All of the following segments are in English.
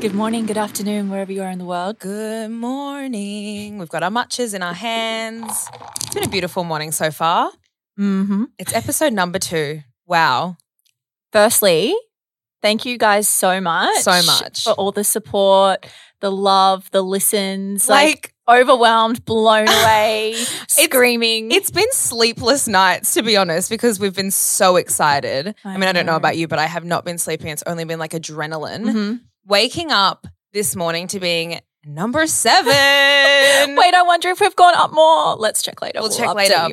Good morning, good afternoon, wherever you are in the world. Good morning. We've got our matches in our hands. It's been a beautiful morning so far. Mm-hmm. It's episode number two. Wow. Firstly, thank you guys so much. So much. For all the support, the love, the listens. Like- Like, overwhelmed, blown away, screaming. It's been sleepless nights, to be honest, because we've been so excited. I, I mean, I don't know about you, but I have not been sleeping. It's only been like adrenaline. Mhm. Waking up this morning to being number seven. Wait, I wonder if we've gone up more. Let's check later. We'll check later.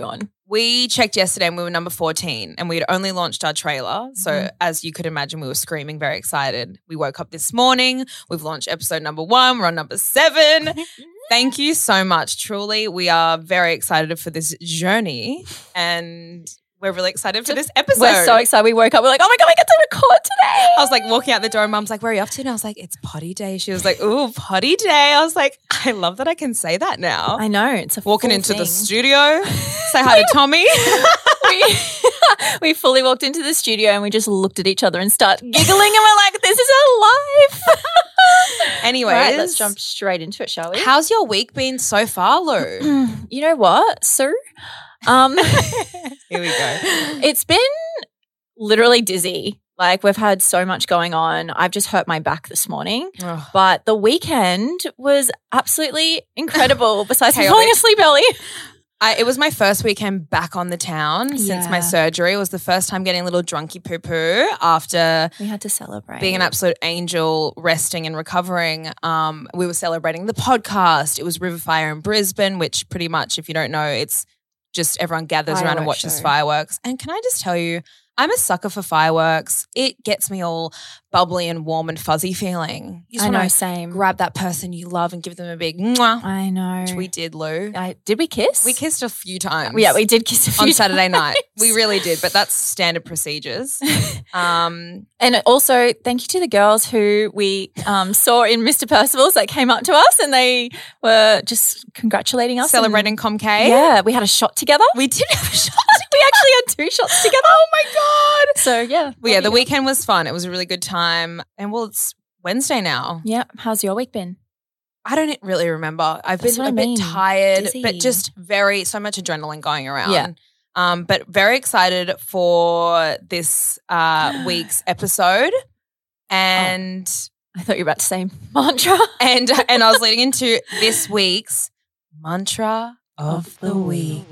We checked yesterday and we were number 14 and we had only launched our trailer. So, Mhm. as you could imagine, we were screaming, very excited. We woke up this morning. We've launched episode number one. We're on number seven. Thank you so much. Truly, we are very excited for this journey and we're really excited for this episode. We're so excited. We woke up. We're like, oh my god, we get to record today. I was like walking out the door and mum's like, Where are you up to? And I was like, It's potty day. She was like, Ooh, potty day. I was like, I love that I can say that now. I know. It's a Walking into the studio, say hi to Tommy. we, we fully walked into the studio and we just looked at each other and start giggling and we're like, this is our life. Anyways, right, let's jump straight into it, shall we? How's your week been so far, Lou? you know what, Sue? Um, Here we go. it's been literally dizzy. Like we've had so much going on. I've just hurt my back this morning, Ugh. but the weekend was absolutely incredible. Besides falling asleep early. I, it was my first weekend back on the town since my surgery. It was the first time getting a little drunky poo poo after We had to celebrate. being an absolute angel, resting and recovering. Um, we were celebrating the podcast. It was River Fire in Brisbane, which pretty much, if you don't know, it's just everyone gathers around and watches show. fireworks. And can I just tell you, I'm a sucker for fireworks. It gets me all bubbly and warm and fuzzy feeling. You just I know, same. grab that person you love and give them a big mwah, I know. which we did, Lou. I, did we kiss? We kissed a few times. Yeah, we did kiss a few on Saturday night. We really did, but that's standard procedures. Um, And also, thank you to the girls who we um, saw in Mr. Percival's that came up to us and they were just congratulating us. and- celebrating ComK. Yeah, we had a shot together. We did have a shot. We actually had two shots together. Oh my god! So yeah, Well, yeah, the weekend was fun. It was a really good time, and well, it's Wednesday now. Yeah, how's your week been? I don't really remember. I've That's been a I bit tired, Dizzy. but just very so much adrenaline going around. Yeah. Um, but very excited for this uh, week's episode, and I thought you were about to say mantra. and and I was leading into this week's mantra of the week.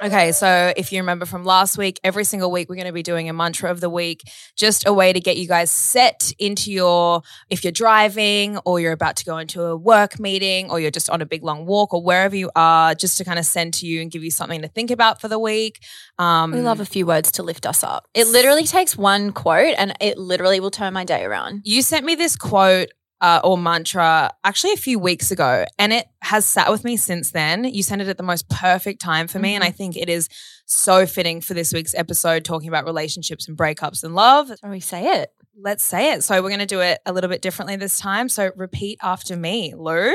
Okay, so if you remember from last week, every single week we're going to be doing a mantra of the week, just a way to get you guys set into your, if you're driving or you're about to go into a work meeting or you're just on a big long walk or wherever you are, just to kind of send to you and give you something to think about for the week. Um, We love a few words to lift us up. It literally takes one quote and it literally will turn my day around. You sent me this quote uh, or mantra actually a few weeks ago, and it has sat with me since then. You sent it at the most perfect time for me, and I think it is so fitting for this week's episode talking about relationships and breakups and love. So we say it. Let's say it. So we're going to do it a little bit differently this time. So repeat after me, Lou.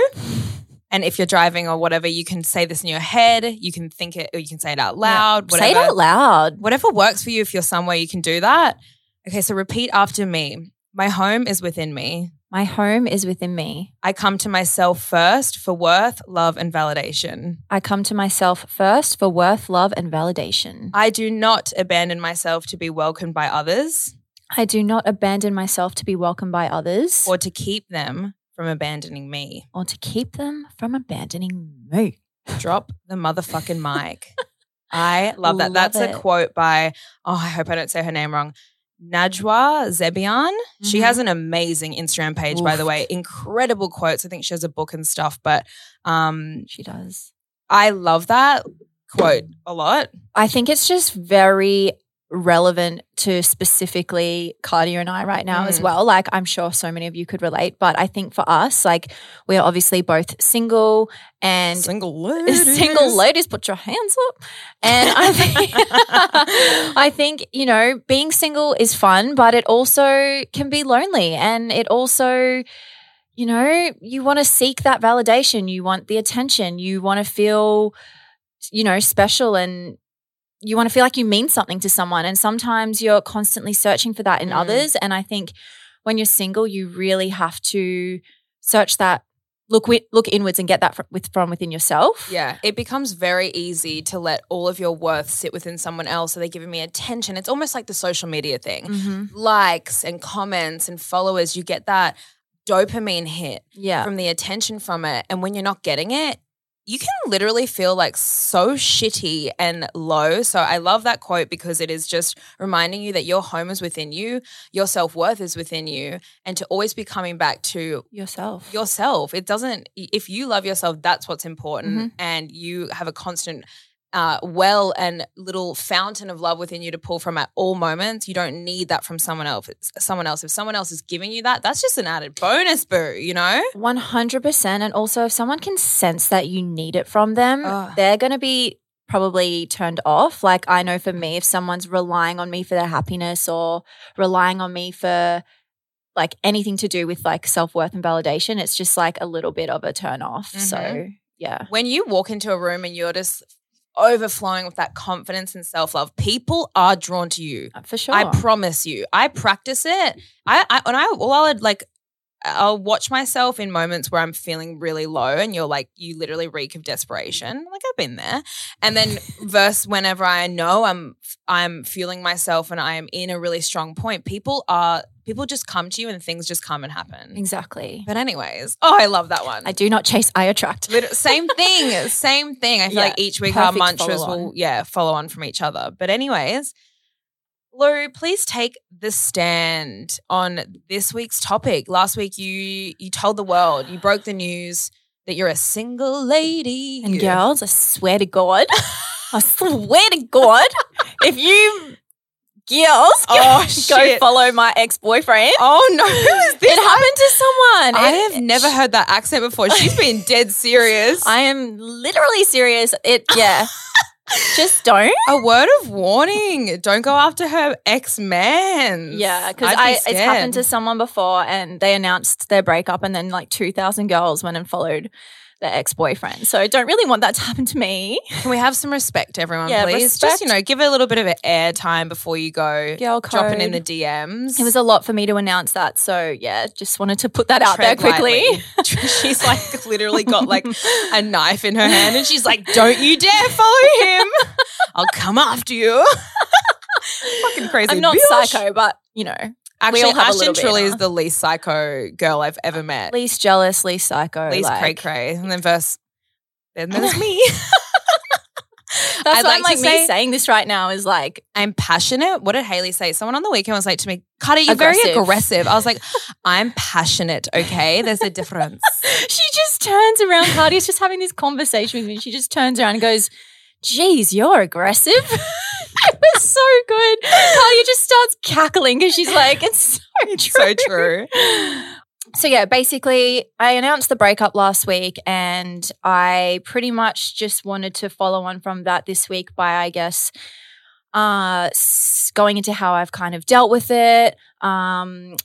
And if you're driving or whatever, you can say this in your head. You can think it, or you can say it out loud. Say it out loud. whatever works for you if you're somewhere you can do that okay so repeat after me My home is within me. My home is within me. I come to myself first for worth, love, and validation. I come to myself first for worth, love, and validation. I do not abandon myself to be welcomed by others I do not abandon myself to be welcomed by others or to keep them from abandoning me. or to keep them from abandoning me. Drop the motherfucking mic. I love that. Love That's a quote by, oh, I hope I don't say her name wrong. Najwa Zebian. She Mhm. has an amazing Instagram page, by the way. Incredible quotes. I think she has a book and stuff, but um, She does. I love that quote a lot. I think it's just very relevant to specifically Cardia and I right now as Mm. well. Like I'm sure so many of you could relate, but I think for us, like we're obviously both single and Single ladies. single ladies, put your hands up. And I think, I think, you know, being single is fun, but it also can be lonely. And it also, you know, you want to seek that validation. You want the attention. You want to feel, you know, special and you want to feel like you mean something to someone. And sometimes you're constantly searching for that in Mm. others. And I think when you're single, you really have to search that, look look inwards and get that from, with, from within yourself. Yeah, it becomes very easy to let all of your worth sit within someone else. So they're giving me attention. It's almost like the social media thing Mhm. likes and comments and followers. You get that dopamine hit Yeah. from the attention from it. And when you're not getting it, you can literally feel like so shitty and low. So I love that quote because it is just reminding you that your home is within you, your self worth is within you, and to always be coming back to yourself. yourself. It doesn't, if you love yourself, that's what's important. Mm-hmm. And you have a constant uh, well and little fountain of love within you to pull from at all moments. You don't need that from someone else. Someone else. If someone else is giving you that, that's just an added bonus, boo. You know? 100%. And also, if someone can sense that you need it from them, they're going to be probably turned off. Like, I know for me, if someone's relying on me for their happiness or relying on me for like anything to do with like self worth and validation, it's just like a little bit of a turn off. So, Mhm. yeah. When you walk into a room and you're just overflowing with that confidence and self love, people are drawn to you. Uh, For sure. I promise you. I practice it. I, I when I well, I would like I'll watch myself in moments where I'm feeling really low and you're like you literally reek of desperation. Like I've been there. And then verse whenever I know I'm I'm feeling myself and I am in a really strong point, people are people just come to you and things just come and happen. exactly. But anyways, oh I love that one. I do not chase, I attract. Liter- same thing, same thing. I feel Yeah, like each week our mantras will, yeah, follow on from each other. But anyways, Lou, please take the stand on this week's topic. Last week, you you told the world, you broke the news that you're a single lady. And girls, I swear to God, I swear to God, if you girls go, Oh, go follow my ex boyfriend, oh no, who is this? it happened to someone. I It- have never heard that accent before. She's been dead serious. I am literally serious. It, yeah. Just don't. a word of warning: don't go after her ex man. Yeah, because I it's happened to someone before, and they announced their breakup, and then like two thousand girls went and followed their ex boyfriend. So I don't really want that to happen to me. Can we have some respect, everyone, Yeah, please? Just, you know, give it a little bit of air time before you go Girl dropping in the. DMs. It was a lot for me to announce that. So yeah, just wanted to put that out there quickly. she's like literally got like a knife in her hand and she's like, don't you dare follow him. I'll come after you. Fucking crazy. I'm not bitch. psycho, but you know, Actually, all have a Ashton truly is the least psycho girl I've ever uh, met. least jealous, least psycho. least like, cray cray. And then verse, then there's me. That's I'd why like like, me say- saying this right now is like I'm passionate. What did Haley say? Someone on the weekend was like to me, Carter, you're very Aggressive. aggressive. I was like, I'm passionate, okay? There's a difference. she just turns around. Cardi's just having this conversation with me. She just turns around and goes, "Geez, you're aggressive." So good. Cardia just starts cackling because she's like, "It's so true." so true. So yeah, basically, I announced the breakup last week, and I pretty much just wanted to follow on from that this week by, I guess, uh, going into how I've kind of dealt with it. Um,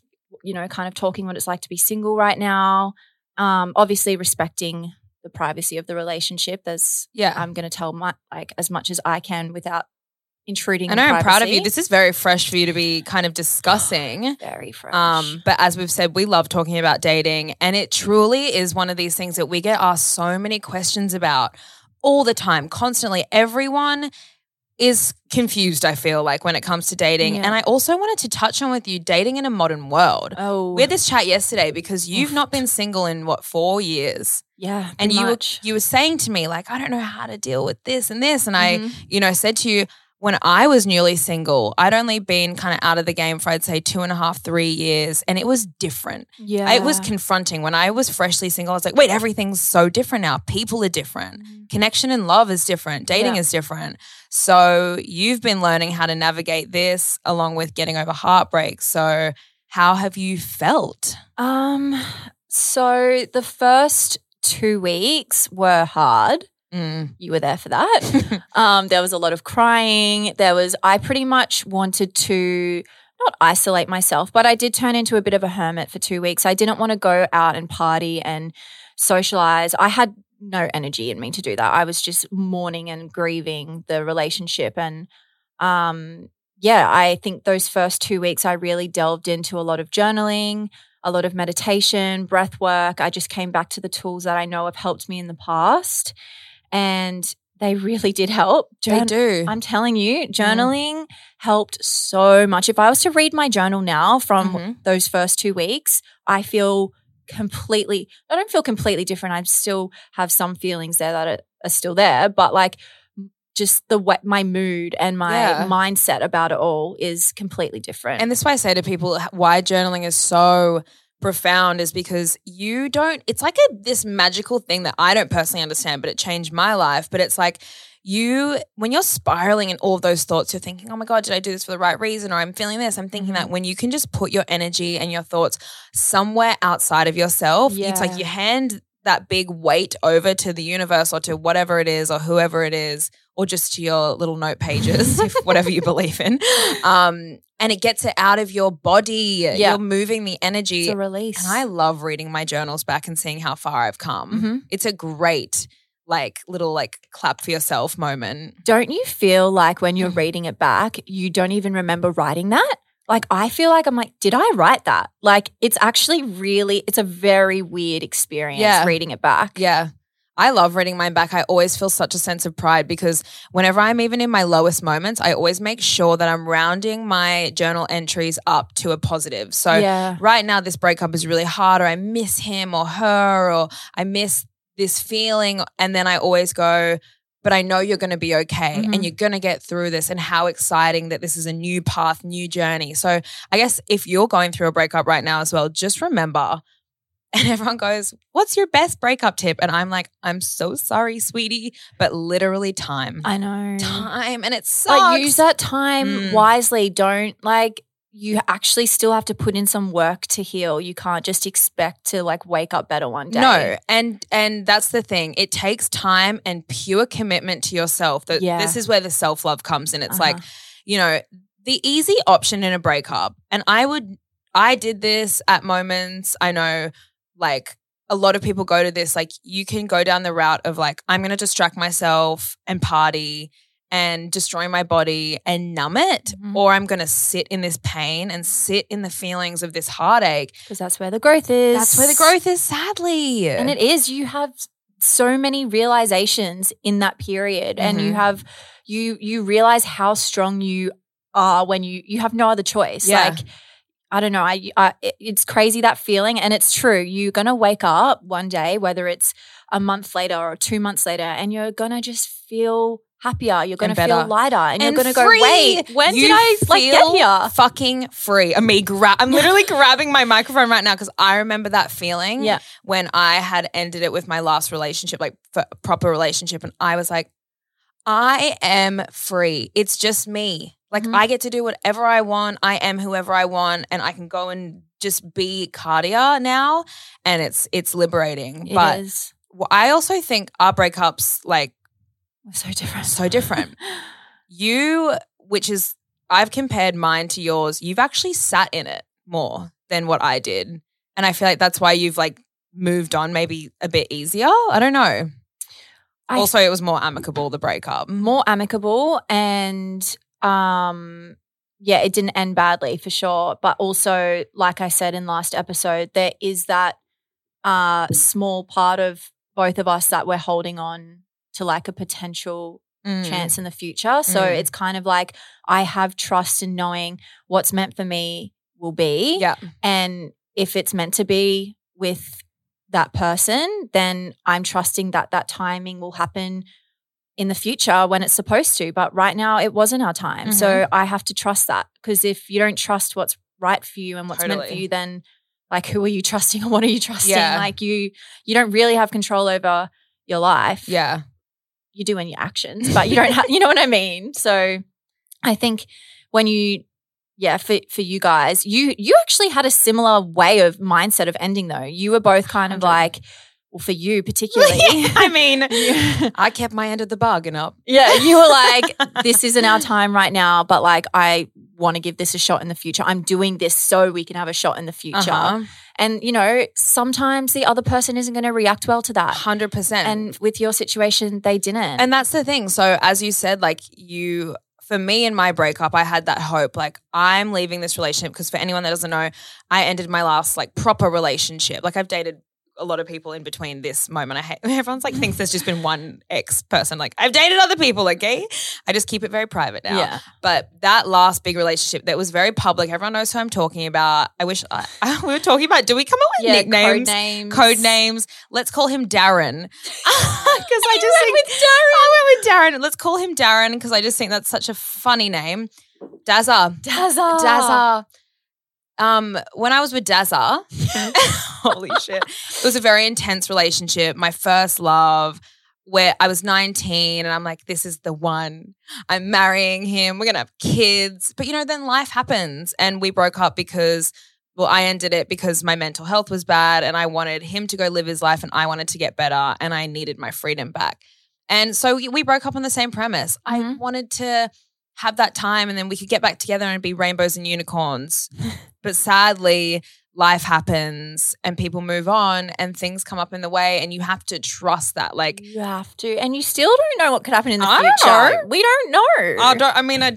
you know, kind of talking what it's like to be single right now. Um, obviously, respecting the privacy of the relationship. There's, Yeah. I'm going to tell my like as much as I can without intruding. I know I'm proud of you. This is very fresh for you to be kind of discussing. very fresh. Um, but as we've said, we love talking about dating, and it truly is one of these things that we get asked so many questions about all the time, constantly. Everyone is confused, I feel like, when it comes to dating. Yeah. And I also wanted to touch on with you dating in a modern world. oh, We had this chat yesterday because you've not been single in what, four years? yeah, and you were, you were saying to me like I don't know how to deal with this and this and Mm-hmm. I you know said to you when I was newly single I'd only been kind of out of the game for I'd say two and a half three years and it was different. Yeah, it was confronting. When I was freshly single I was like wait everything's so different now. People are different. Connection and love is different. Dating Mm-hmm. Yeah. is different. So you've been learning how to navigate this along with getting over heartbreak. So how have you felt? Um, so the first two weeks were hard. Mm. You were there for that. um, there was a lot of crying. There was, I pretty much wanted to not isolate myself, but I did turn into a bit of a hermit for two weeks. I didn't want to go out and party and socialize. I had no energy in me to do that. I was just mourning and grieving the relationship. And um, yeah, I think those first two weeks I really delved into a lot of journaling, a lot of meditation, breath work. I just came back to the tools that I know have helped me in the past. And they really did help. they do I'm telling you, journaling helped so much. If I was to read my journal now from Mhm. those first two weeks, I feel completely, I don't feel completely different. I still have some feelings there that are, are still there, but like just the way my mood and my Yeah. mindset about it all is completely different. And this is why I say to people why journaling is so profound is because you don't it's like a this magical thing that I don't personally understand but it changed my life but it's like you when you're spiraling in all of those thoughts you're thinking oh my god did I do this for the right reason or I'm feeling this I'm thinking Mm-hmm. that when you can just put your energy and your thoughts somewhere outside of yourself it's like Yeah. you hand that big weight over to the universe or to whatever it is or whoever it is or just to your little note pages if whatever you believe in um and it gets it out of your body Yeah. you're moving the energy it's a release. and i love reading my journals back and seeing how far i've come Mhm. it's a great like little like clap for yourself moment don't you feel like when Mm. you're reading it back, you don't even remember writing that? Like I feel like I'm like, did I write that? Like it's actually really, it's a very weird experience Yeah. reading it back. yeah I love reading mine back. I always feel such a sense of pride because whenever I'm even in my lowest moments, I always make sure that I'm rounding my journal entries up to a positive. So yeah. right now this breakup is really hard or I miss him or her or I miss this feeling and then I always go but I know you're going to be okay Mhm. and you're going to get through this and how exciting that this is a new path, new journey. So I guess if you're going through a breakup right now as well, just remember and everyone goes, "What's your best breakup tip?" and I'm like, "I'm so sorry, sweetie, but literally time. I know. time and it sucks." Like use that time Mm. wisely. Don't like you actually still have to put in some work to heal. You can't just expect to like wake up better one day. No, and and that's the thing. It takes time and pure commitment to yourself. That Yeah. this is where the self love comes in. It's Uh-huh. like, you know, the easy option in a breakup. And I would, I did this at moments. I know, like a lot of people go to this. Like you can go down the route of like, I'm going to distract myself and party and destroy my body and numb it, Mhm. or I'm going to sit in this pain and sit in the feelings of this heartache. Because that's where the growth is. That's where the growth is, sadly. And it is. You have so many realizations in that period. And you Mhm. have you you realize how strong you are when you you have no other choice. Yeah. Like I don't know. I, I it's crazy that feeling, and it's true. You're gonna wake up one day, whether it's a month later or two months later, and you're gonna just feel happier. You're gonna feel lighter, and, you're gonna go, "Wait, when did I like get feel here?" Fucking free. I mean, gra- I'm literally grabbing my microphone right now because I remember that feeling Yeah. when I had ended it with my last relationship, like proper relationship, and I was like, I am free. It's just me. Like Mhm. I get to do whatever I want. I am whoever I want, and I can go and just be Cardia now, and it's it's liberating. It but is. I also think our breakups, like We're so different. so different. you, which is, I've compared mine to yours. You've actually sat in it more than what I did. And I feel like that's why you've like moved on maybe a bit easier. I don't know. I also, it was more amicable, the breakup. more amicable and um yeah, it didn't end badly for sure. But also, like I said in last episode, there is that uh small part of both of us that we're holding on to like a potential Mm. chance in the future. So Mm. it's kind of like I have trust in knowing what's meant for me will be. Yeah. And if it's meant to be with that person, then I'm trusting that that timing will happen in the future when it's supposed to. But right now, it wasn't our time. So Mm-hmm. I have to trust that because if you don't trust what's right for you and what's meant for you, then like who are you trusting or what are you trusting? Yeah. Like you, you don't really have control over your life Yeah. You do in your actions, but you don't have, you know what I mean? So I think when you, yeah, for, for you guys, you, you actually had a similar way of mindset of ending though. You were both kind of like, well, for you particularly. I mean, you- I kept my end of the bargain up. yeah, you were like, this isn't our time right now, but like, I want to give this a shot in the future. I'm doing this so we can have a shot in the future. Uh-huh. And, you know, sometimes the other person isn't going to react well to that. 100%. And with your situation, they didn't. And that's the thing. So, as you said, like you, for me in my breakup, I had that hope. Like, I'm leaving this relationship because for anyone that doesn't know, I ended my last like proper relationship. Like, I've dated a lot of people in between this moment. I hate everyone's like thinks there's just been one ex person. Like, I've dated other people. Okay, I just keep it very private now. Yeah. But that last big relationship that was very public, everyone knows who I'm talking about. I wish I, we were talking about. Do we come up with yeah, nicknames? code names. code names. Let's call him Darren. Because I just went think with Darren. I went with Darren. Let's call him Darren because I just think that's such a funny name. Dazza. Dazza. Dazza. Um, when I was with Dazza, holy shit, it was a very intense relationship. My first love, where I was 19 and I'm like, this is the one. I'm marrying him. We're gonna have kids. But you know, then life happens, and we broke up because. Well, I ended it because my mental health was bad and I wanted him to go live his life and I wanted to get better and I needed my freedom back. And so we- we broke up on the same premise. I Mhm. wanted to have that time and then we could get back together and be rainbows and unicorns. but sadly, life happens and people move on and things come up in the way and you have to trust that. Like, You have to, and you still don't know what could happen in the I don't future. know. We don't know. I don't, I mean, I,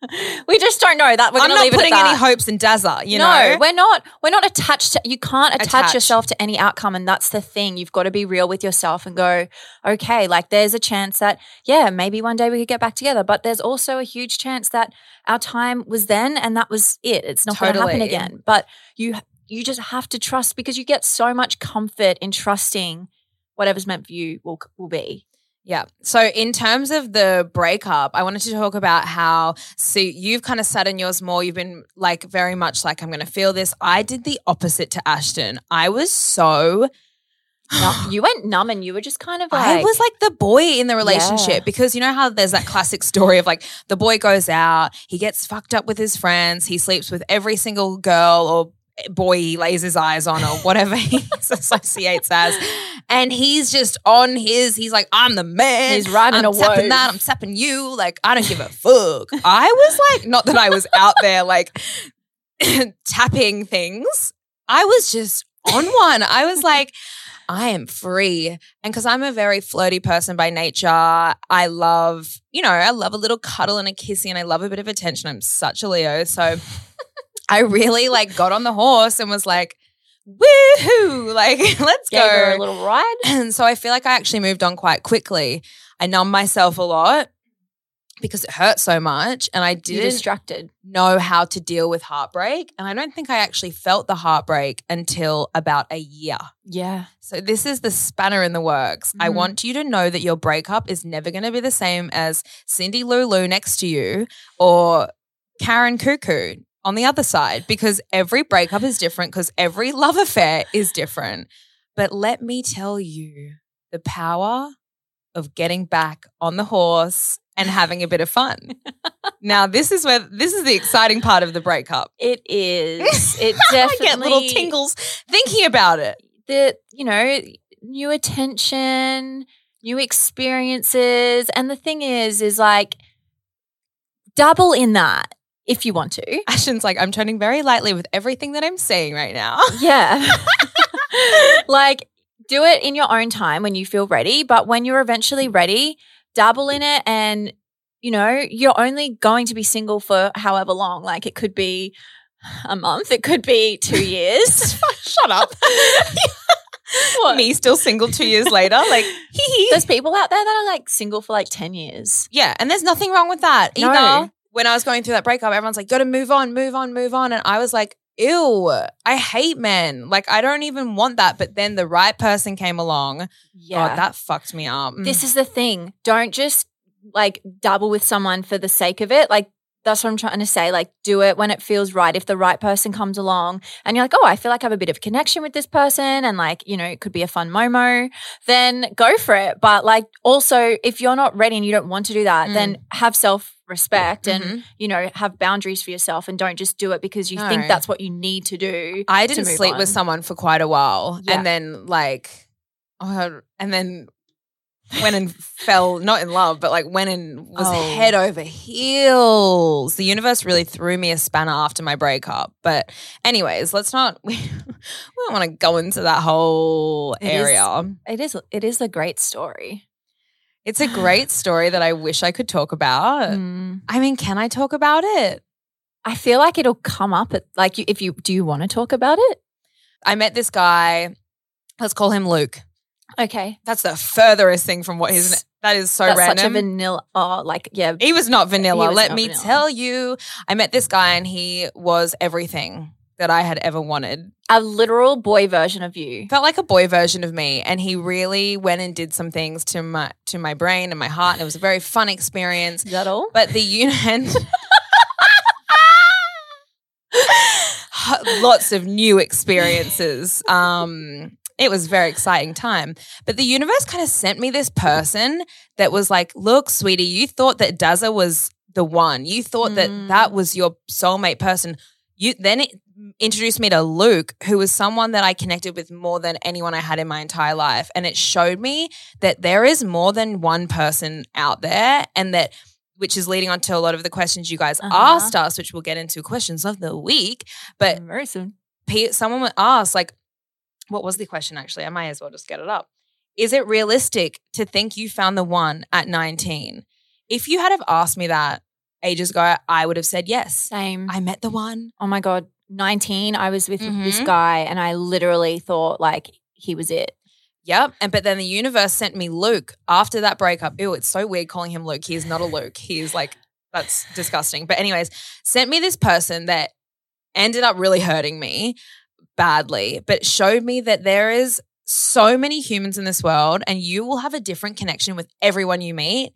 we just don't know that. We're I'm not putting any hopes in Dazza, you no, know? we're not. We're not attached to. You can't attach Attached. yourself to any outcome, and that's the thing. You've got to be real with yourself and go, okay, like there's a chance that yeah, maybe one day we could get back together, but there's also a huge chance that our time was then, and that was it. It's not going to happen again. But you you just have to trust because you get so much comfort in trusting whatever's meant for you will will be. Yeah. So, in terms of the breakup, I wanted to talk about how, so you've kind of sat in yours more. You've been like very much like, I'm going to feel this. I did the opposite to Ashton. I was so, you went numb, and you were just kind of like I was like the boy in the relationship Yeah. because you know how there's that classic story of like the boy goes out, he gets fucked up with his friends, he sleeps with every single girl or boy he lays his eyes on or whatever he associates as. And he's just on his, he's like, I'm the man. He's riding I'm a tapping that, I'm tapping you. Like, I don't give a fuck. I was like, not that I was out there like tapping things. I was just on one. I was like, I am free. And because I'm a very flirty person by nature, I love, you know, I love a little cuddle and a kissy and I love a bit of attention. I'm such a Leo. So I really like got on the horse and was like, woohoo, like, let's gave her go. a little ride. And so I feel like I actually moved on quite quickly. I numbed myself a lot because it hurt so much and I didn't distracted. know how to deal with heartbreak. And I don't think I actually felt the heartbreak until about a year. Yeah. So this is the spanner in the works. I Mhm. want you to know that your breakup is never going to be the same as Cindy Lulu next to you or Karen Cuckoo on the other side because every breakup is different because every love affair is different. But let me tell you the power of getting back on the horse and having a bit of fun. now this is where this is the exciting part of the breakup. It is. It I definitely get little tingles thinking about it. The you know new attention, new experiences, and the thing is, is like double in that if you want to. Ashton's like, I'm turning very lightly with everything that I'm saying right now. Yeah. like do it in your own time when you feel ready, but when you're eventually ready, dabble in it and you know, you're only going to be single for however long. Like it could be a month, it could be two years. Shut up. Me still single two years later. Like, hee hee. There's people out there that are like single for like 10 years. Yeah, and there's nothing wrong with that No. either. When I was going through that breakup, everyone's like, "Got to move on, move on, move on," and I was like, "Ew, I hate men. Like, I don't even want that." But then the right person came along. Yeah. God, that fucked me up. this is the thing. Don't just like double with someone for the sake of it. Like that's what I'm trying to say. Like do it when it feels right. If the right person comes along and you're like, oh, I feel like I have a bit of connection with this person and like, you know, it could be a fun Momo, then go for it. But like also if you're not ready and you don't want to do that, Mm. then have self respect and, Mhm. you know, have boundaries for yourself and don't just do it because you No. think that's what you need to do. I didn't sleep on. with someone for quite a while, Yeah. and then like, oh, and then went and fell not in love, but like went and was Oh. head over heels. The universe really threw me a spanner after my breakup. But anyways, let's not. We, we don't want to go into that whole It is- area. It is it is a great story. It's a great story that I wish I could talk about. Mm. I mean, can I talk about it? I feel like it'll come up at like if you do you want to talk about it? I met this guy. Let's call him Luke. Okay. That's the furthest thing from what his. That is so That's random. such a vanilla oh like yeah. He was not vanilla. Was Let not me vanilla. tell you. I met this guy and he was everything that I had ever wanted. A literal boy version of you. Felt like a boy version of me. And he really went and did some things to my to my brain and my heart. And it was a very fun experience. Is that all? But the unit lots of new experiences. Um it was a very exciting time. But the universe kind of sent me this person that was like, look, sweetie, you thought that Dazza was the one. You thought Mm. that that was your soulmate person. You then it introduced me to Luke, who was someone that I connected with more than anyone I had in my entire life. And it showed me that there is more than one person out there and that which is leading on to a lot of the questions you guys Uh-huh. asked us, which we'll get into questions of the week. But very soon. someone would ask, like, what was the question actually? I might as well just get it up. Is it realistic to think you found the one at 19? If you had have asked me that ages ago, I would have said yes. Same. I met the one. oh my god, 19 I was with this Mhm. guy and I literally thought like he was it. Yep. And but then the universe sent me Luke after that breakup. Ew, it's so weird calling him Luke. He is not a Luke. He is like, that's disgusting. But, anyways, sent me this person that ended up really hurting me badly, but showed me that there is so many humans in this world and you will have a different connection with everyone you meet.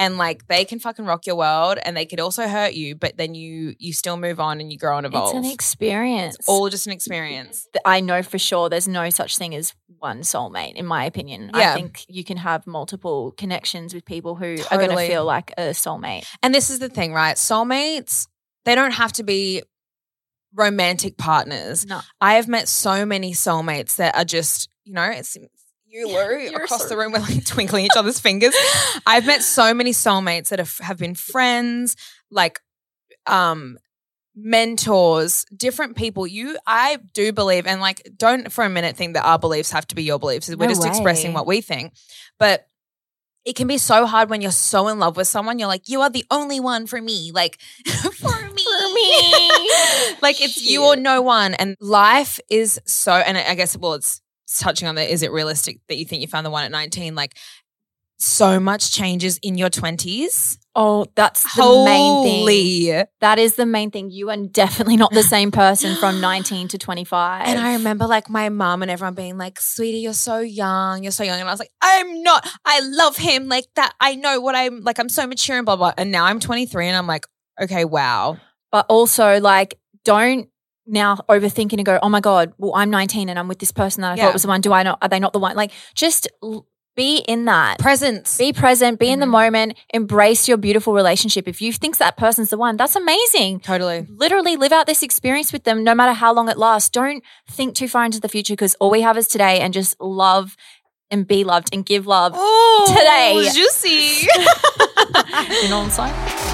And like they can fucking rock your world and they could also hurt you, but then you you still move on and you grow and evolve. It's an experience. It's all just an experience. I know for sure there's no such thing as one soulmate, in my opinion. Yeah. I think you can have multiple connections with people who are going to feel like a soulmate. And this is the thing, right? Soulmates, they don't have to be romantic partners. No. I have met so many soulmates that are just, you know, it's you, Lou, You're across so- the room, we're like twinkling each other's fingers. I've met so many soulmates that have, have been friends, like um mentors, different people. You I do believe and like don't for a minute think that our beliefs have to be your beliefs. We're No just expressing what we think. But it can be so hard when you're so in love with someone. You're like, you are the only one for me. Like, for me. For me. like, it's you or no one. And life is so, and I guess, well, it's touching on that, is it realistic that you think you found the one at 19? Like, so much changes in your 20s. Oh, that's the main thing. That is the main thing. You are definitely not the same person from 19 to 25. And I remember like my mom and everyone being like, sweetie, you're so young. You're so young. And I was like, I'm not. I love him like that. I know what I'm like. I'm so mature and blah, blah. And now I'm 23 and I'm like, okay, wow. but also like don't now overthinking and go, oh my God, well, I'm 19 and I'm with this person that I Yeah. thought was the one. Do I not, are they not the one? Like just be in that. Presence. Be present, be in the Mhm. moment, embrace your beautiful relationship. If you think that person's the one, that's amazing. Totally. Literally live out this experience with them no matter how long it lasts. Don't think too far into the future because all we have is today and just love and be loved and give love. Oh, Today. Juicy. you know what I'm saying?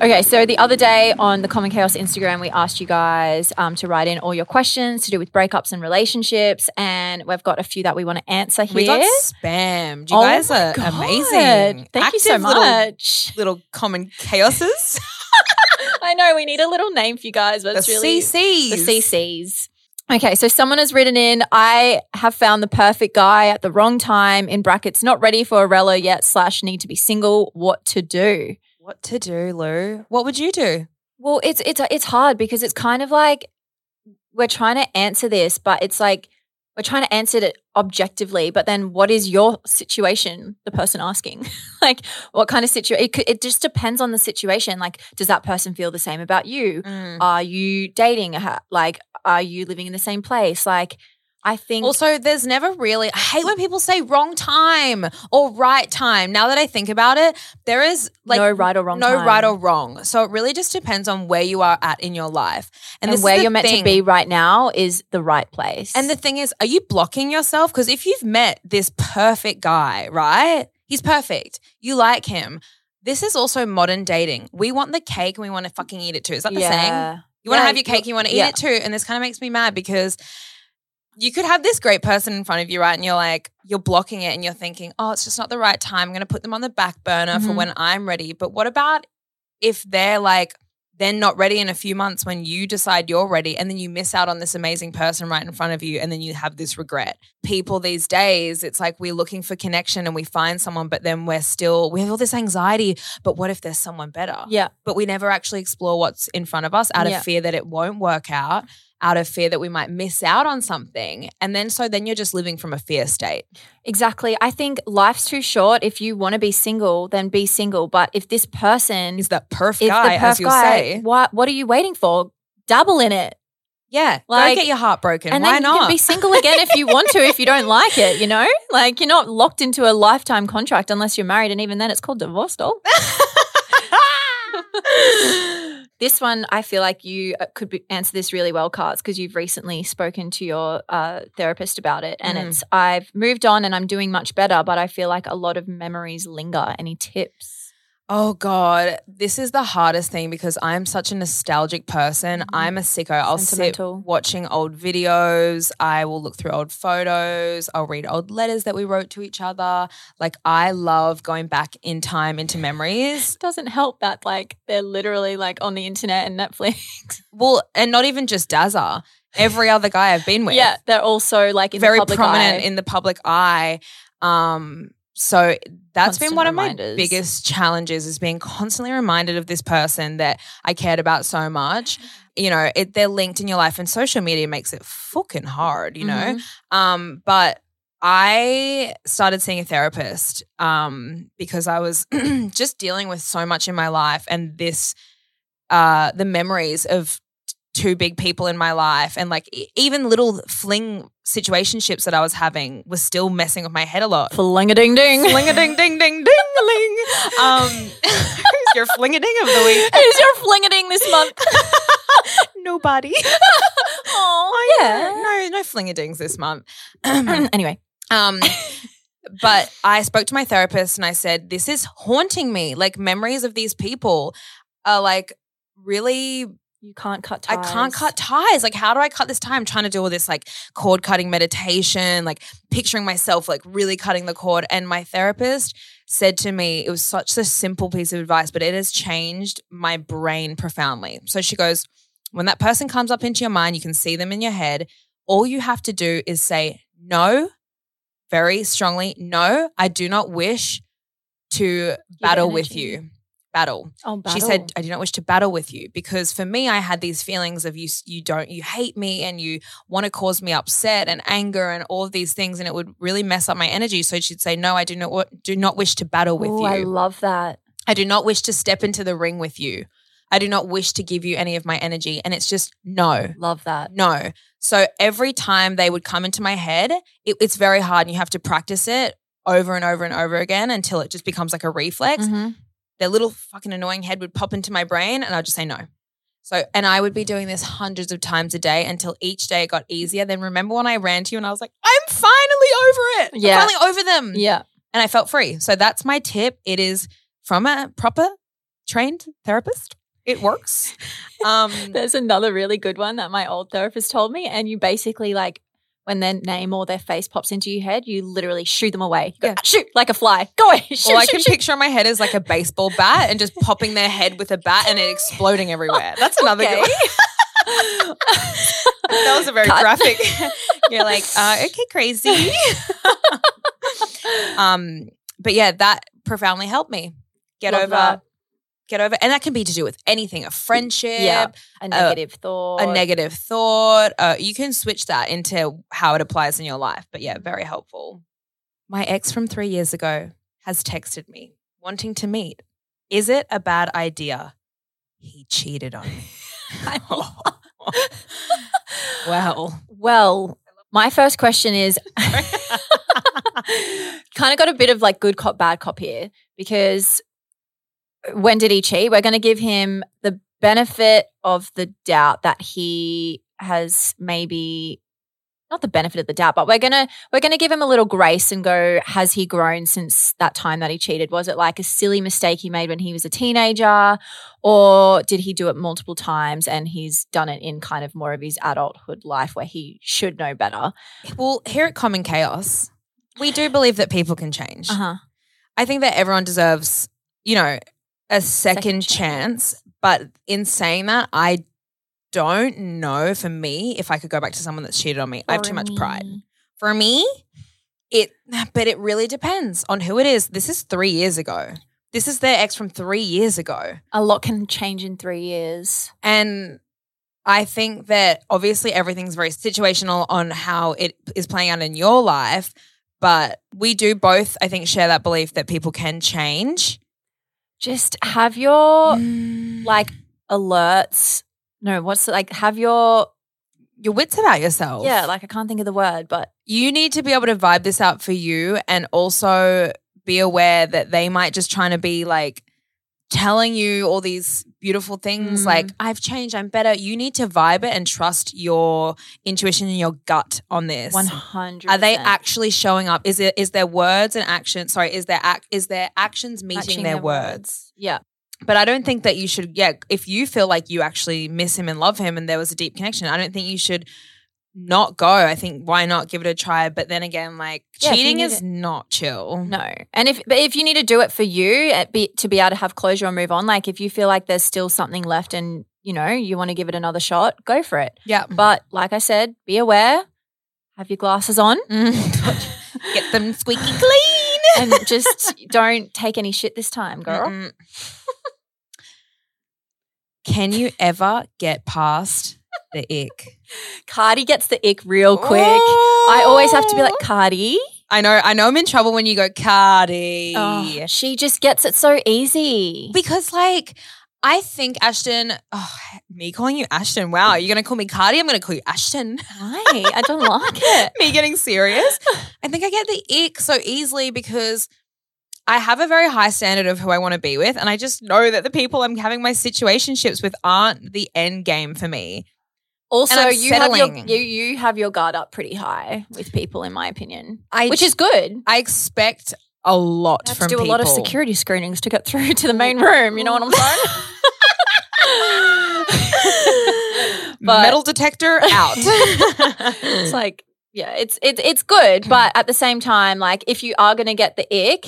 Okay, so the other day on the Common Chaos Instagram, we asked you guys um, to write in all your questions to do with breakups and relationships, and we've got a few that we want to answer here. We got spammed. You Oh guys are God. amazing. Thank you so Active little- much. Little, common chaoses. I know we need a little name for you guys, but the it's really CCs. the CCs. Okay, so someone has written in, I have found the perfect guy at the wrong time, in brackets, not ready for a relo yet, slash need to be single. What to do? What to do, Lou? What would you do? Well, it's it's it's hard because it's kind of like we're trying to answer this, but it's like we're trying to answer it objectively. But then, what is your situation? The person asking, like, what kind of situation? It, it just depends on the situation. Like, does that person feel the same about you? Mm. Are you dating? her? Like, are you living in the same place? Like, I think Also, there's never really, I hate when people say wrong time or right time. Now that I think about it, there is like no right or wrong. no time. right or wrong. So it really just depends on where you are at in your life. and, this where you're meant thing. to be right now is the right place. And the thing is, are you blocking yourself? Because if you've met this perfect guy, right? He's perfect. You like him. This is also modern dating. We want the cake and we want to fucking eat it too. Is that the saying? You want to Yeah, have your cake, you want to eat yeah. it too. And this kind of makes me mad because you could have this great person in front of you, right? And you're like, you're blocking it and you're thinking, oh, it's just not the right time. I'm going to put them on the back burner for Mhm. when I'm ready. But what about if they're like, they're not ready in a few months when you decide you're ready and then you miss out on this amazing person right in front of you and then you have this regret. People these days, it's like we're looking for connection and we find someone, but then we're still, we have all this anxiety. But what if there's someone better? yeah, but we never actually explore what's in front of us out of Yeah. fear that it won't work out, out of fear that we might miss out on something. And then so then you're just living from a fear state. Exactly. I think life's too short. If you want to be single, then be single. But if this person Is that perfect guy, the as you'll guy, say? what what are you waiting for? Double in it, Yeah, Like- get your heart broken. and Why then you not? can be single again if you want to. If you don't like it, you know, like you're not locked into a lifetime contract unless you're married, and even then, it's called divorce. Doll. This one, I feel like you uh, could be, answer this really well, Carts, because you've recently spoken to your uh, therapist about it. And Mm. it's, I've moved on and I'm doing much better, but I feel like a lot of memories linger. Any tips? Oh God, this is the hardest thing because I'm such a nostalgic person. Mhm. I'm a sicko. I'll sit watching old videos. I will look through old photos. I'll read old letters that we wrote to each other. Like I love going back in time into memories. Doesn't help that, like, they're literally like on the internet and Netflix. Well, and not even just Dazza. Every other guy I've been with. yeah, they're also like in very the public prominent eye. in the public eye. Um, so that's been Constant one of my biggest challenges is being constantly reminded of this person that I cared about so much. You know, it, they're linked in your life, and social media makes it fucking hard. You know, Mhm. um, but I started seeing a therapist um, because I was just dealing with so much in my life and this, uh, the memories of two big people in my life and like even little fling situationships that I was having was still messing with my head a lot. Fling a ding ding. Fling a ding ding ding ding a ling. Um, who's your fling a ding of the week? Who's your fling a ding this month? Nobody. oh, yeah. No, no fling a dings this month. anyway, Um, but I spoke to my therapist and I said, This is haunting me. Like, memories of these people are like really, you can't cut ties. I can't cut ties. Like, how do I cut this tie? I'm trying to do all this like cord cutting meditation, like picturing myself like really cutting the cord. And my therapist said to me, it was such a simple piece of advice, but it has changed my brain profoundly. So she goes, When that person comes up into your mind, you can see them in your head. All you have to do is say, No, very strongly, no, I do not wish to battle with you. Battle. Oh, She said, "I do not wish to battle with you because for me, I had these feelings of you. You don't. You hate me, and you want to cause me upset and anger and all of these things, and it would really mess up my energy." So she'd say, "No, I do not. Do not wish to battle with Ooh, you. I love that. I do not wish to step into the ring with you. I do not wish to give you any of my energy." And it's just no. Love that. No. So every time they would come into my head, it, it's very hard and you have to practice it over and over and over again until it just becomes like a reflex. Mhm. Their little fucking annoying head would pop into my brain and I'd just say no. So, and I would be doing this hundreds of times a day until each day it got easier. Then remember when I ran to you and I was like, I'm finally over it. I'm Yeah. finally over them. Yeah. And I felt free. So that's my tip. It is from a proper trained therapist. It works. Um, There's another really good one that my old therapist told me, and you basically like when their name or their face pops into your head, you literally shoo them away. Go, Yeah. shoot like a fly. Go away. Shoot, all I shoot, can shoot. picture in my head is like a baseball bat and just popping their head with a bat and it exploding everywhere. That's another Okay. good one. that was a very Cut. graphic. You're like, uh, okay, crazy. um, but yeah, that profoundly helped me get Love over, that. Get over, and that can be to do with anything: a friendship, Yeah. a negative thought. a negative thought. Uh, you can switch that into how it applies in your life. But yeah, very helpful. My ex from three years ago has texted me wanting to meet. Is it a bad idea? He cheated on me. well, Well, my first question is kind of got a bit of like good cop, bad cop here because when did he cheat? We're going to give him the benefit of the doubt that he has maybe not the benefit of the doubt, but we're gonna we're gonna give him a little grace and go, has he grown since that time that he cheated? Was it like a silly mistake he made when he was a teenager? Or did he do it multiple times and he's done it in kind of more of his adulthood life where he should know better? well, here at Common Chaos, we do believe that people can change. Uh-huh. I think that everyone deserves, you know, a second, Second chance. chance. But in saying that, I don't know for me if I could go back to someone that's cheated on me. I have too much pride. For me, it but it really depends on who it is. This is three years ago. This is their ex from three years ago. A lot can change in three years. And I think that obviously everything's very situational on how it is playing out in your life. But we do both, I think, share that belief that people can change. Just have your Mm. like alerts. No, what's it like? Have your your wits about yourself. yeah, like I can't think of the word, but you need to be able to vibe this out for you and also be aware that they might just trying to be like telling you all these beautiful things Mm. like I've changed, I'm better. You need to vibe it and trust your intuition and your gut on this. one hundred. Are they actually showing up? Is it is their words and actions? Sorry, is their act is their actions meeting their, words? Yeah. But I don't think that you should. Yeah, if you feel like you actually miss him and love him, and there was a deep connection, I don't think you should not go. I think why not give it a try? But then again, like Yeah, cheating is it- not chill. No, and if but if you need to do it for you uh, be, to be able to have closure and move on, like if you feel like there's still something left and you know you want to give it another shot, go for it. Yeah. But like I said, be aware, have your glasses on, Get them squeaky clean. and just don't take any shit this time, girl. Can you ever get past the ick? Cardi gets the ick real quick. I always have to be like Cardi. I know, I know I'm in trouble when you go, Cardi. Oh, she just gets it so easy. Because like I think Ashton, oh, me calling you Ashton. Wow, you're gonna call me Cardi. I'm gonna call you Ashton. Why? I don't like it. me getting serious. I think I get the ick so easily because I have a very high standard of who I want to be with, and I just know that the people I'm having my situationships with aren't the end game for me. Also, you have your you, you have your guard up pretty high with people, in my opinion, I which is good. I expect a lot I have to do people. a lot of security screenings to get through to the main room. You know what I'm saying? but Metal detector out. it's like, yeah, it's it's it's good, but at the same time, like if you are going to get the ick,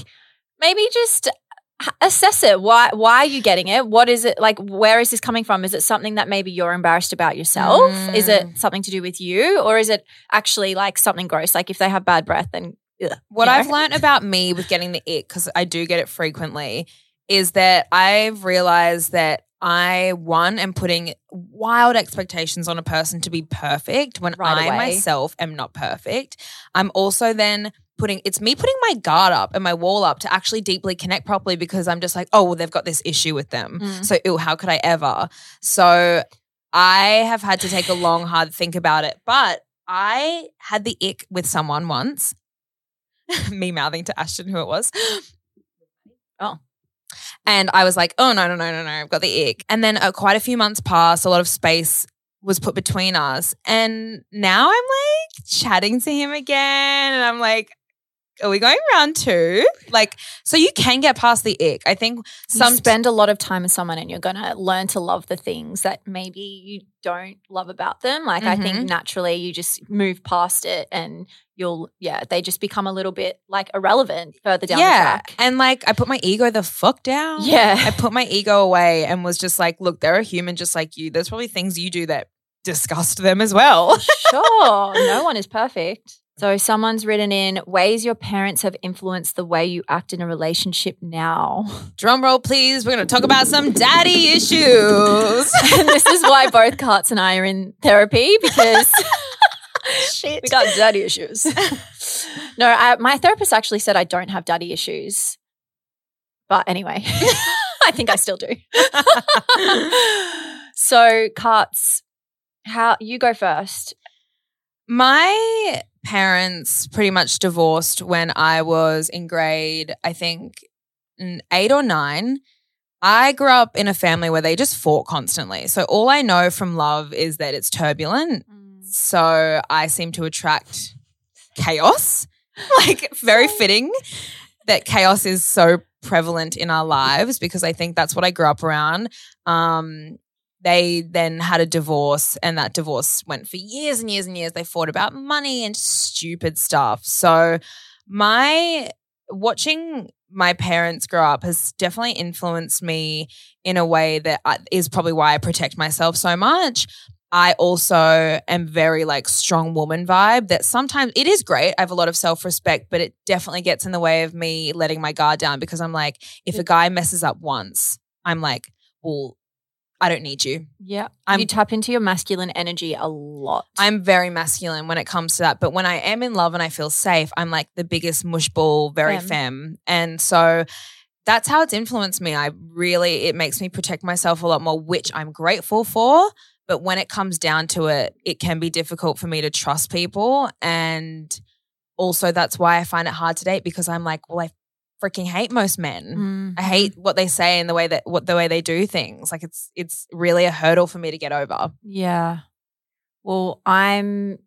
maybe just assess it. Why why are you getting it? What is it like? Where is this coming from? Is it something that maybe you're embarrassed about yourself? Is Mm. it something to do with you, or is it actually like something gross? Like if they have bad breath, then ugh, What you know? I've learned about me with getting the ick, because I do get it frequently, is that I've realized that I, one, am putting wild expectations on a person to be perfect when Right I away. myself am not perfect. I'm also then putting, it's me putting my guard up and my wall up to actually deeply connect properly because I'm just like, oh, well, they've got this issue with them. Mm. So, ew, how could I ever? So, I have had to take a long, hard think about it. But I had the ick with someone once me mouthing to Ashton who it was. Oh. And I was like, oh, no, no, no, no, no, I've got the ick. And then uh, quite a few months passed, a lot of space was put between us. And now I'm like chatting to him again. And I'm like, are we going round two? Like, so you can get past the ick. I think Some some spend a lot of time with someone and you're going to learn to love the things that maybe you don't love about them. Like, I Mhm. think naturally you just move past it and you'll, yeah, they just become a little bit like irrelevant further down the yeah. track. And like, I put my ego the fuck down. Yeah. I put my ego away and was just like, look, they're a human just like you. There's probably things you do that disgust them as well. sure. No one is perfect. So someone's written in ways your parents have influenced the way you act in a relationship now. Drum roll, please. We're going to talk about some daddy issues. and this is why both Karts and I are in therapy because we got daddy issues. no, I, my therapist actually said I don't have daddy issues. But anyway, I think I still do. so, Karts, how you go first? My parents pretty much divorced when I was in grade, I think, eight or nine. I grew up in a family where they just fought constantly. So all I know from love is that it's turbulent. So I seem to attract chaos. like, very fitting that chaos is so prevalent in our lives because I think that's what I grew up around. Um, they then had a divorce and that divorce went for years and years and years. They fought about money and stupid stuff. So my watching my parents grow up has definitely influenced me in a way that is probably why i protect myself so much. I also am very like strong woman vibe that sometimes it is great i have a lot of self-respect but it definitely gets in the way of me letting my guard down because i'm like if a guy messes up once i'm like well i don't need you Yeah. I'm- you tap into your masculine energy a lot. I'm very masculine when it comes to that. But when I am in love and I feel safe, I'm like the biggest mush ball, very Femme. femme. And so that's how it's influenced me. I really, it makes me protect myself a lot more, which I'm grateful for. But when it comes down to it, it can be difficult for me to trust people. And also, that's why I find it hard to date because I'm like, well, I freaking hate most men. Mm. I hate what they say and the way that what the way they do things. Like it's it's really a hurdle for me to get over. Yeah. Well, I'm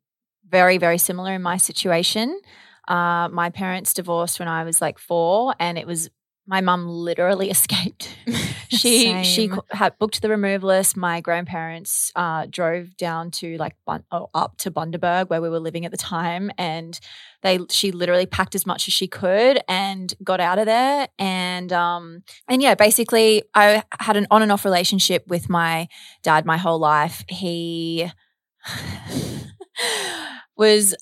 very, very similar in my situation. Uh, my parents divorced when I was like four, and it was my mum literally escaped. she she Same. co- had booked the removalist. My grandparents uh, drove down to like Bun- oh, up to Bundaberg where we were living at the time, and they she literally packed as much as she could and got out of there. And um and yeah, basically, I had an on and off relationship with my dad my whole life. He was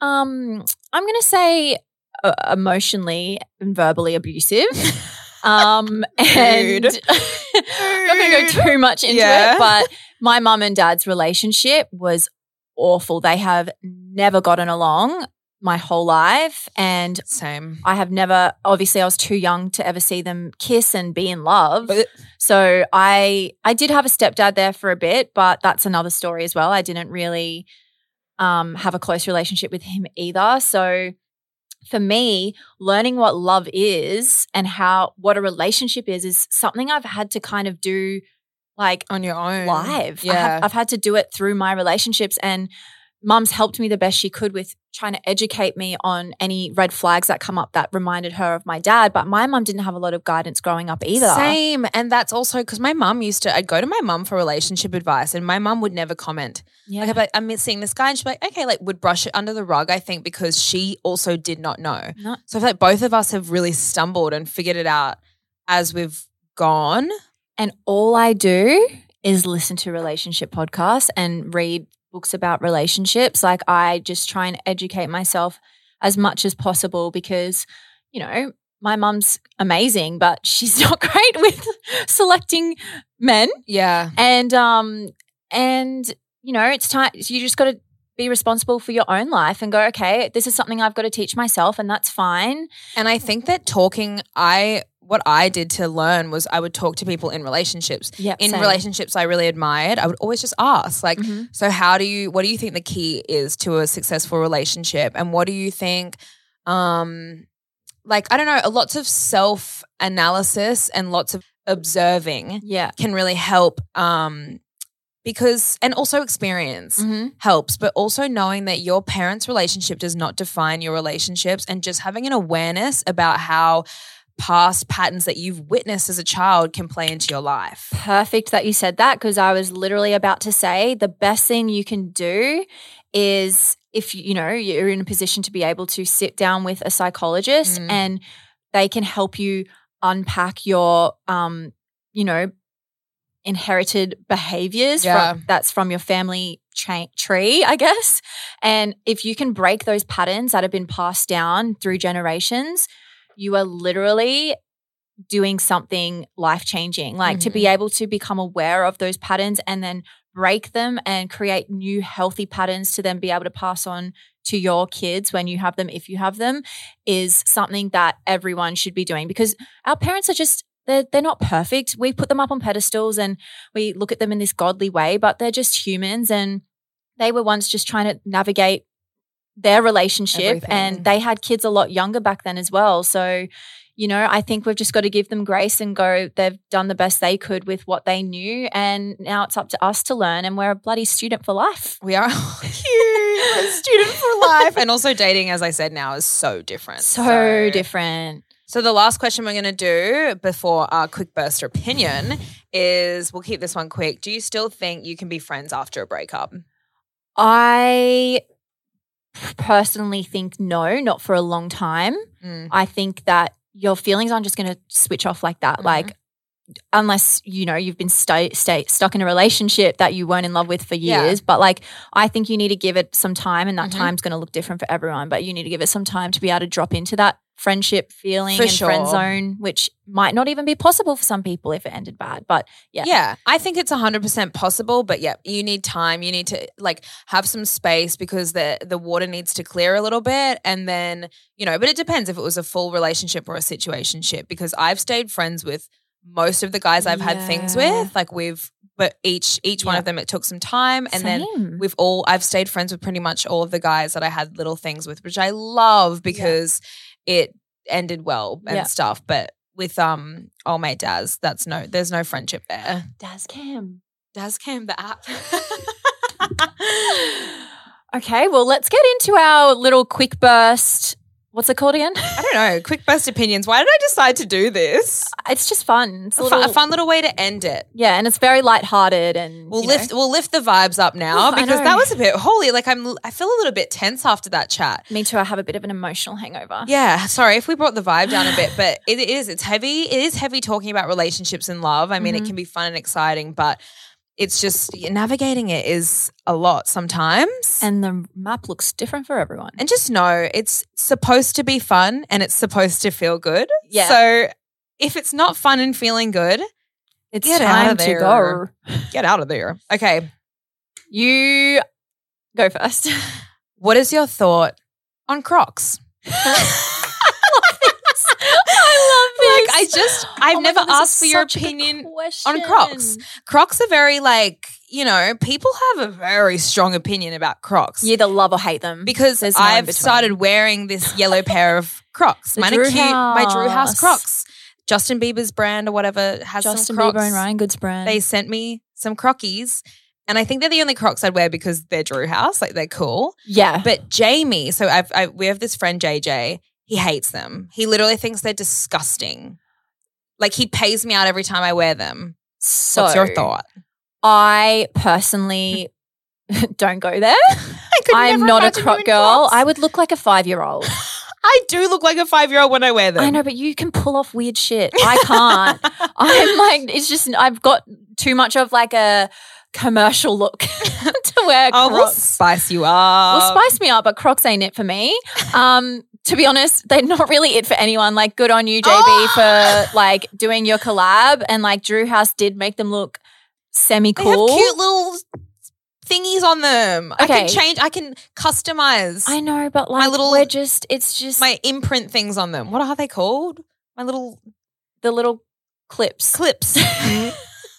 um I'm going to say uh, emotionally and verbally abusive. Um and I'm not going to go too much into Yeah. it, but my mum and dad's relationship was awful. They have never gotten along my whole life and Same. I have never obviously I was too young to ever see them kiss and be in love. So I I did have a stepdad there for a bit, but that's another story as well. I didn't really um have a close relationship with him either. So for me, learning what love is and how what a relationship is is something I've had to kind of do like on your own live. I Yeah. have, I've had to do it through my relationships, and mum's helped me the best she could with trying to educate me on any red flags that come up that reminded her of my dad. But my mum didn't have a lot of guidance growing up either. Same. And that's also because my mum used to, I'd go to my mum for relationship advice and my mum would never comment. Yeah. Like, I'd be like, I'm seeing this guy and she'd be like, okay, like would brush it under the rug, I think, because she also did not know. No. So I feel like both of us have really stumbled and figured it out as we've gone. And all I do is listen to relationship podcasts and read books about relationships. Like I just try and educate myself as much as possible because, you know, my mum's amazing, but she's not great with selecting men. Yeah. And um and you know, it's time you just got to be responsible for your own life and go, okay, this is something I've got to teach myself and that's fine. And I think that talking, I, what I did to learn was I would talk to people in relationships. Yeah. in relationships I really admired, I would always just ask, like, Mhm. so how do you, what do you think the key is to a successful relationship? And what do you think, um, like, I don't know, lots of self analysis and lots of observing Yeah. can really help, um, because and also experience Mm-hmm. helps but also knowing that your parents relationship does not define your relationships and just having an awareness about how past patterns that you've witnessed as a child can play into your life Perfect that you said that because I was literally about to say the best thing you can do is if you know you're in a position to be able to sit down with a psychologist Mm. and they can help you unpack your um you know inherited behaviors Yeah. from, that's from your family cha- tree i guess and if you can break those patterns that have been passed down through generations you are literally doing something life changing like to be mm-hmm. able to become aware of those patterns and then break them and create new healthy patterns to then be able to pass on to your kids when you have them if you have them is something that everyone should be doing because our parents are just they're, they're not perfect. We put them up on pedestals and we look at them in this godly way but they're just humans and they were once just trying to navigate their relationship Everything. and they had kids a lot younger back then as well so you know, I think we've just got to give them grace and go, they've done the best they could with what they knew. And now it's up to us to learn. And we're a bloody student for life. we are huge a student for life and also dating as i said now is so different So different. So the last question we're going to do before our quick burst opinion is we'll keep this one quick. Do you still think you can be friends after a breakup? I personally think no, not for a long time. Mm. I think that your feelings aren't just going to switch off like that. Mhm. Like, unless you know you've been stay, stay, stuck in a relationship that you weren't in love with for Yeah. years. But like, I think you need to give it some time, and that Mhm. time's going to look different for everyone. But you need to give it some time to be able to drop into that friendship feeling For and friend zone, which might not even be possible for some people if it ended bad. But yeah, Yeah, I think it's 100% possible, but yeah, you need time. You need to like have some space because the the water needs to clear a little bit and then, you know, but it depends if it was a full relationship or a situationship because I've stayed friends with most of the guys I've had things with, like we've but each each one of them it took some time and then we've all I've stayed friends with pretty much all of the guys that I had little things with, which I love because it ended well and Yeah. stuff. But with um old mate Daz, that's no there's no friendship there. Daz Cam. Daz came the app. Okay, well, let's get into our little quick burst. What's it called again? I don't know. Quick burst opinions. Why did I decide to do this? It's just fun. It's a A, little, a fun little way to end it. yeah, and it's very lighthearted and We'll you know. lift we'll lift the vibes up now Ooh, because that was a bit holy. Like I'm I feel a little bit tense after that chat. Me too. I have a bit of an emotional hangover. Yeah, sorry if we brought the vibe down a bit, but it is. It's heavy. It is heavy talking about relationships and love. I mean, it Mhm. can be fun and exciting, but it's just navigating it is a lot sometimes. And, the map looks different for everyone. and just know it's supposed to be fun and it's supposed to feel good. Yeah. So if it's not fun and feeling good, it's get out time of to go. get out of there. Okay. You go first. What is your thought on Crocs? I just, I've Oh never God, asked for your such a good opinion on. Crocs. Crocs are very like, you know, people have a very strong opinion about Crocs. You either love or hate them Because no I've started wearing this yellow pair of Crocs. Mine Drew are cute. My Drew House House. Crocs. Justin Bieber's brand or whatever has Justin some Crocs. Bieber and Ryan Goods brand. They sent me some Crockies. And I think they're the only Crocs I'd wear because they're Drew House. Like they're cool. yeah, But Jamie, so I've, I, we have this friend JJ. He hates them. He literally thinks they're disgusting. Like he pays me out every time I wear them. so What's your thought? I personally don't go there. I could I'm not a croc girl. Crocs. I would look like a five year old. I do look like a five year old when I wear them. I know, but you can pull off weird shit. I can't. I'm like, it's just I've got too much of like a commercial look to wear Oh, we'll spice you up. Well, spice me up, but Crocs ain't it for me. Um, to be honest, they're not really it for anyone. Like, good on you, JB, Oh! for like doing your collab. And like, Drew House did make them look semi They have cool. cute little thingies on them. I can change. I can customize I know, but like, my little- we're just, it's just my imprint things on them. What are they called? My little the little clips. clips.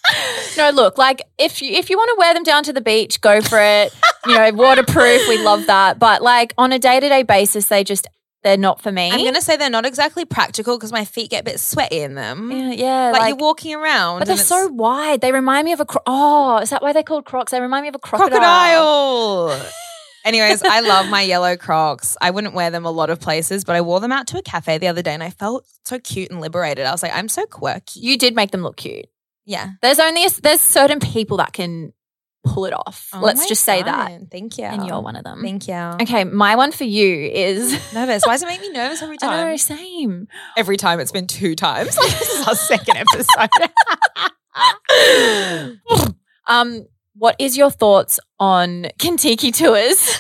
Mm-hmm. No, look, like if you if you want to wear them down to the beach, go for it. you know, waterproof, we love that. But like on a day to day basis, they just they're not for me. I'm going to say they're not exactly practical because my feet get a bit sweaty in them. yeah, yeah, Like, like, you're walking around. but they're it's so wide. They remind me of a cro- oh, is that why they're called Crocs? They remind me of a crocodile. crocodile. Anyways, I love my yellow Crocs. I wouldn't wear them a lot of places, but I wore them out to a cafe the other day and I felt so cute and liberated. I was like, I'm so quirky. You did make them look cute. yeah. There's only a, there's certain people that can pull it off. Oh Let's just say that, Thank you. and you're one of them. Thank you. Okay, my one for you is Nervous. Why does it make me nervous every I time? know, same. Every time it's been two times. Like this is our second episode. Um, what is your thoughts on Contiki tours?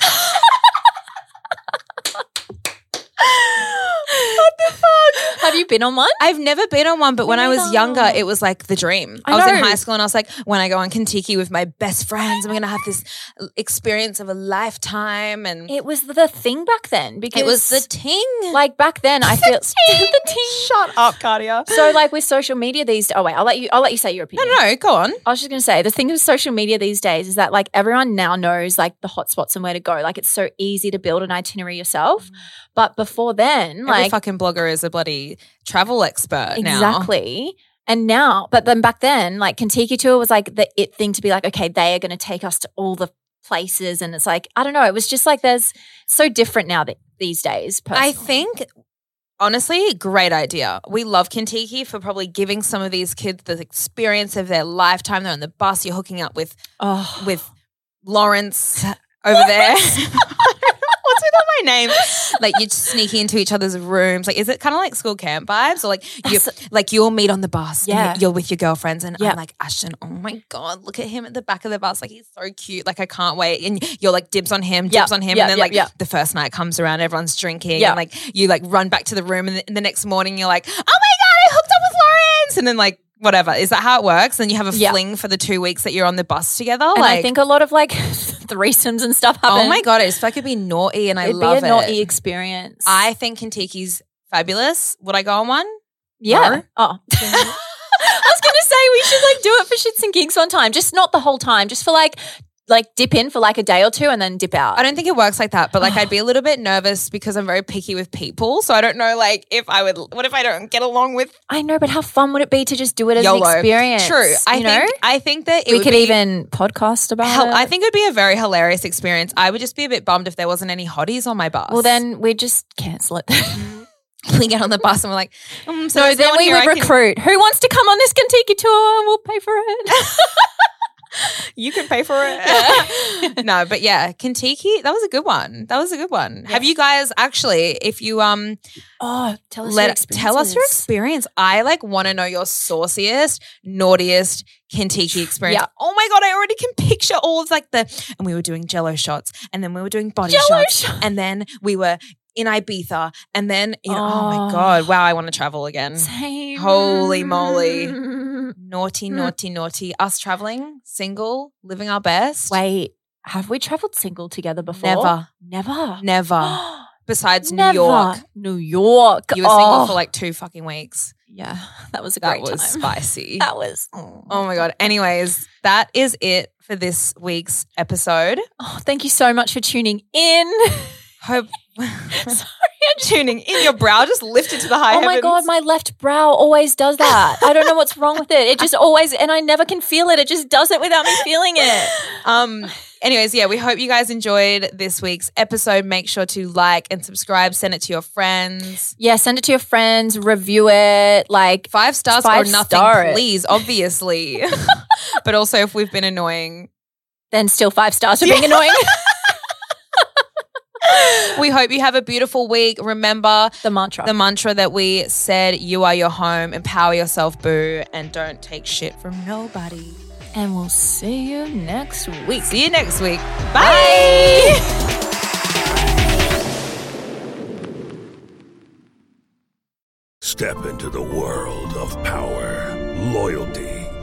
what the fuck? Have you been on one? I've never been on one, but when I was younger, it was like the dream. I, I was in high school and I was like, when I go on Contiki with my best friends, I'm going to have this experience of a lifetime. And it, was the thing back then because it was the ting. like back then. I feel the ting. Shut up, Cardia. So like with social media these oh wait I'll let you I'll let you say your opinion. no, no, go on. I was just gonna say the thing with social media these days is that like everyone now knows like the hotspots and where to go. Like it's so easy to build an itinerary yourself. Mm. But before then, Every like fucking blogger is a bloody travel expert now. exactly. And now, but then back then, like Contiki tour was like the it thing to be like, okay, they are going to take us to all the places, and it's like I don't know. It was just like there's so different now that these days. I think, honestly, great idea. We love Contiki for probably giving some of these kids the experience of their lifetime. They're on the bus, you're hooking up with oh, with Lawrence over there. What's with all my name? Like you're sneaking into each other's rooms. Like, is it kind of like school camp vibes, or like you like you'll meet on the bus? and Yeah. you're with your girlfriends, and Yeah. I'm like Ashton. Oh my god, look at him at the back of the bus. Like he's so cute. Like I can't wait. And you're like dibs on him, Yeah. dibs on him, Yeah, and then like the first night comes around, everyone's drinking, and like you like run back to the room, and the, and the next morning you're like, oh my god, I hooked up with Lawrence, and then like. Whatever. Is that how it works? And you have a Yeah. fling for the two weeks that you're on the bus together? and like, I think a lot of like threesomes and stuff oh happen. Oh my god, it's it'd be naughty, and I love It'd love be a naughty experience. I think Contiki's fabulous. Would I go on one? yeah. No. Oh. I was gonna say we should like do it for shits and gigs one time, just not the whole time, just for like like dip in for like a day or two and then dip out. I don't think it works like that, but like I'd be a little bit nervous because I'm very picky with people. So I don't know, like if I would. What if I don't get along with I know, but how fun would it be to just do it as YOLO? an experience? True. I you think. know? I think that it we would could be even podcast about hel- it. I think it'd be a very hilarious experience. I would just be a bit bummed if there wasn't any hotties on my bus. Well, then we just cancel it. we get on the bus and we're like, um, so no, then one we would recruit. Who wants to come on this Contiki tour? and We'll pay for it. You can pay for it. no, but yeah, Contiki, that was a good one. That was a good one. Have you guys actually, if you um oh, tell us. let your tell us your experience. I like want to know your sauciest, naughtiest Contiki experience. Yeah. Oh my god, I already can picture all of like the and we were doing jello shots and then we were doing body Jell-O shots shots. and then we were in Ibiza and then you know, oh. my Oh. god, wow, I want to travel again. Same. Holy moly. Naughty, Mm. naughty, naughty. Us traveling, single, living our best. Wait, have we traveled single together before? Never. Never. Never. Besides New York. New York. You were single Oh. for like two fucking weeks. Yeah, that was a That great was time. spicy. That was. Oh. Oh my God. Anyways, that is it for this week's episode. Oh, thank you so much for tuning in. Hope Sorry, Just- tuning in. Your brow just lifted to the high Oh my heavens. god, my left brow always does that. I don't know what's wrong with it. It just always, and I never can feel it. It just does it without me feeling it. Um. Anyways, yeah, we hope you guys enjoyed this week's episode. Make sure to like and subscribe. Send it to your friends. Yeah, send it to your friends, review it. Like, Five stars Five or nothing, star it. please. Obviously, but also if we've been annoying, then still five stars for being annoying. We hope you have a beautiful week. Remember the mantra. the mantra that we said: "You are your home. Empower yourself, boo, and don't take shit from nobody." and we'll see you next week. See you next week. Bye. Step into the world of power, loyalty,